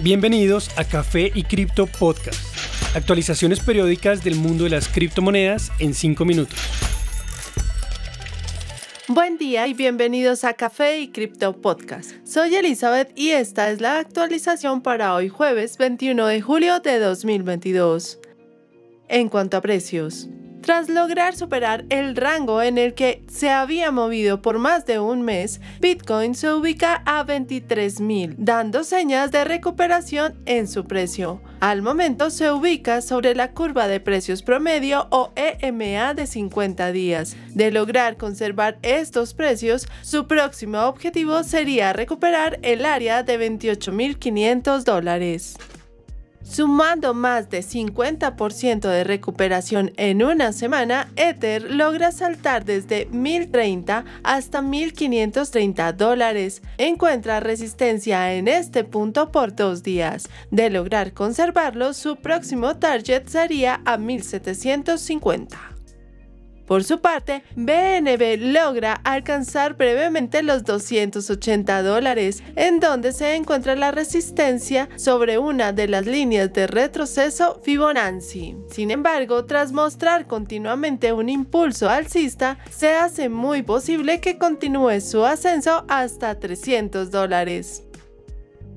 Bienvenidos a Café y Cripto Podcast. Actualizaciones periódicas del mundo de las criptomonedas en 5 minutos. Buen día y bienvenidos a Café y Cripto Podcast. Soy Elizabeth y esta es la actualización para hoy jueves 21 de julio de 2022. En cuanto a precios, tras lograr superar el rango en el que se había movido por más de un mes, Bitcoin se ubica a 23.000, dando señas de recuperación en su precio. Al momento se ubica sobre la curva de precios promedio o EMA de 50 días. De lograr conservar estos precios, su próximo objetivo sería recuperar el área de 28.500 dólares. Sumando más de 50% de recuperación en una semana, Ether logra saltar desde 1030 hasta 1530 dólares. Encuentra resistencia en este punto por dos días. De lograr conservarlo, su próximo target sería a 1750. Por su parte, BNB logra alcanzar brevemente los 280 dólares, en donde se encuentra la resistencia sobre una de las líneas de retroceso Fibonacci. Sin embargo, tras mostrar continuamente un impulso alcista, se hace muy posible que continúe su ascenso hasta 300 dólares.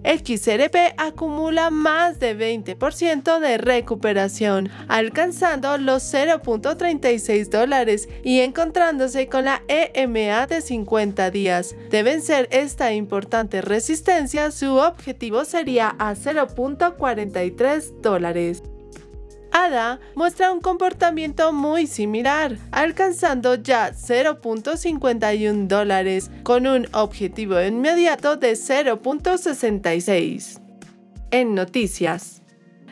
XRP acumula más de 20% de recuperación, alcanzando los 0.36 dólares y encontrándose con la EMA de 50 días. De vencer esta importante resistencia, su objetivo sería a 0.43 dólares. ADA muestra un comportamiento muy similar, alcanzando ya 0.51 dólares con un objetivo inmediato de 0.66. En noticias.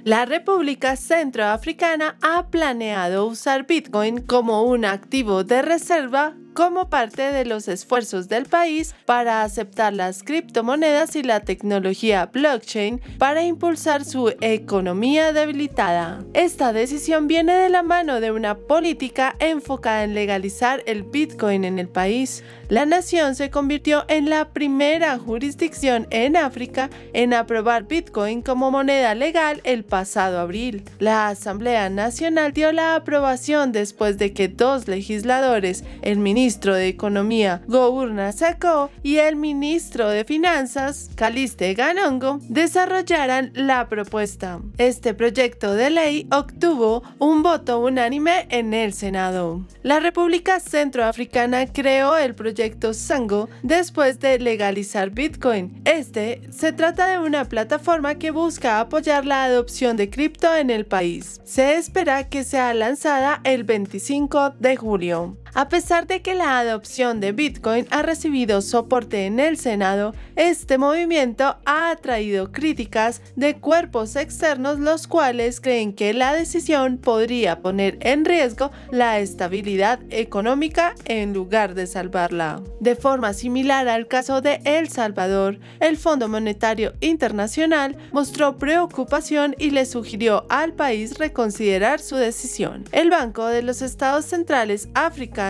La República Centroafricana ha planeado usar Bitcoin como un activo de reserva como parte de los esfuerzos del país para aceptar las criptomonedas y la tecnología blockchain para impulsar su economía debilitada. Esta decisión viene de la mano de una política enfocada en legalizar el Bitcoin en el país. La nación se convirtió en la primera jurisdicción en África en aprobar Bitcoin como moneda legal el pasado abril. La Asamblea Nacional dio la aprobación después de que dos legisladores, el ministro ministro de Economía Gourna Sacco y el ministro de Finanzas Caliste Ganongo desarrollaran la propuesta. Este proyecto de ley obtuvo un voto unánime en el Senado. La República Centroafricana creó el proyecto Sango después de legalizar Bitcoin. Este se trata de una plataforma que busca apoyar la adopción de cripto en el país. Se espera que sea lanzada el 25 de julio. A pesar de que la adopción de Bitcoin ha recibido soporte en el Senado, este movimiento ha atraído críticas de cuerpos externos los cuales creen que la decisión podría poner en riesgo la estabilidad económica en lugar de salvarla. De forma similar al caso de El Salvador, el Fondo Monetario Internacional mostró preocupación y le sugirió al país reconsiderar su decisión. El Banco de los Estados Centrales Africanos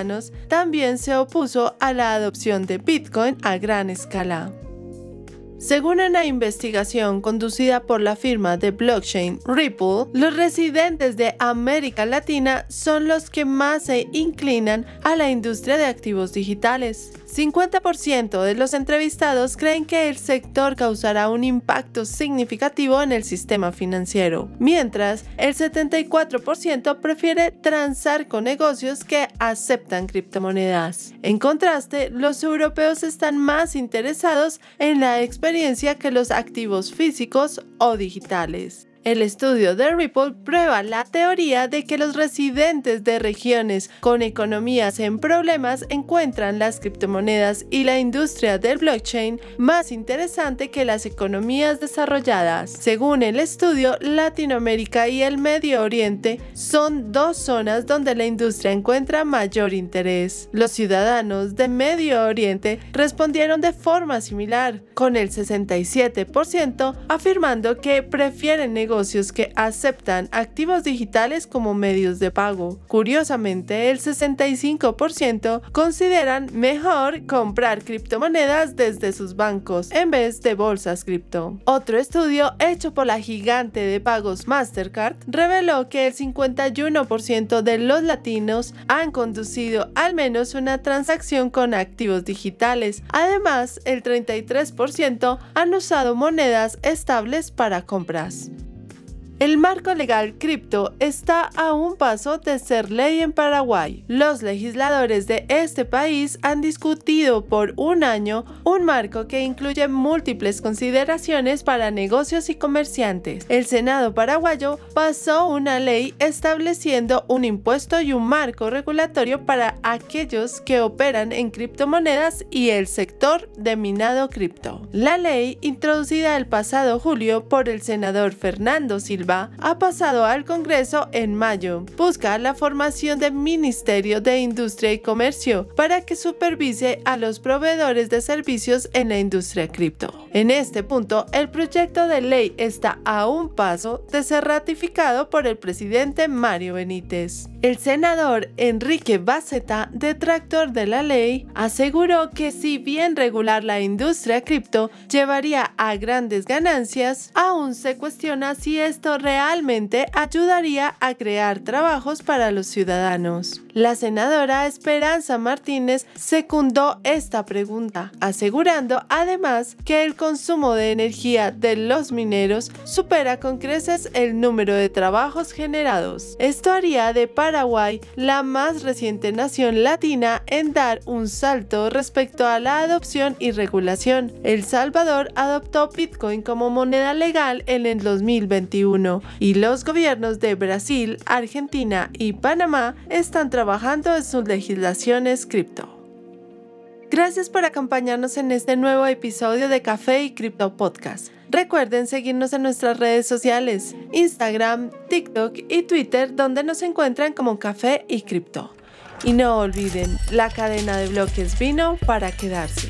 también se opuso a la adopción de Bitcoin a gran escala. Según una investigación conducida por la firma de blockchain Ripple, los residentes de América Latina son los que más se inclinan a la industria de activos digitales. 50% de los entrevistados creen que el sector causará un impacto significativo en el sistema financiero, mientras el 74% prefiere transar con negocios que aceptan criptomonedas. En contraste, los europeos están más interesados en la experiencia que los activos físicos o digitales. El estudio de Ripple prueba la teoría de que los residentes de regiones con economías en problemas encuentran las criptomonedas y la industria del blockchain más interesante que las economías desarrolladas. Según el estudio, Latinoamérica y el Medio Oriente son dos zonas donde la industria encuentra mayor interés. Los ciudadanos de Medio Oriente respondieron de forma similar, con el 67% afirmando que prefieren negociar que aceptan activos digitales como medios de pago. Curiosamente, el 65% consideran mejor comprar criptomonedas desde sus bancos en vez de bolsas cripto. Otro estudio hecho por la gigante de pagos Mastercard reveló que el 51% de los latinos han conducido al menos una transacción con activos digitales. Además, el 33% han usado monedas estables para compras. El marco legal cripto está a un paso de ser ley en Paraguay. Los legisladores de este país han discutido por un año un marco que incluye múltiples consideraciones para negocios y comerciantes. El Senado paraguayo pasó una ley estableciendo un impuesto y un marco regulatorio para aquellos que operan en criptomonedas y el sector de minado cripto. La ley, introducida el pasado julio por el senador Fernando Silva, ha pasado al Congreso en mayo. Busca la formación del Ministerio de Industria y Comercio para que supervise a los proveedores de servicios en la industria cripto. En este punto, el proyecto de ley está a un paso de ser ratificado por el presidente Mario Benítez. El senador Enrique Baceta, detractor de la ley, aseguró que si bien regular la industria cripto llevaría a grandes ganancias, aún se cuestiona si esto realmente ayudaría a crear trabajos para los ciudadanos. La senadora Esperanza Martínez secundó esta pregunta, asegurando además que el consumo de energía de los mineros supera con creces el número de trabajos generados. Esto haría de Paraguay la más reciente nación latina en dar un salto respecto a la adopción y regulación. El Salvador adoptó Bitcoin como moneda legal en el 2021 y los gobiernos de Brasil, Argentina y Panamá están trabajando en sus legislaciones cripto. Gracias por acompañarnos en este nuevo episodio de Café y Cripto Podcast. Recuerden seguirnos en nuestras redes sociales, Instagram, TikTok y Twitter, donde nos encuentran como Café y Cripto. Y no olviden, la cadena de bloques vino para quedarse.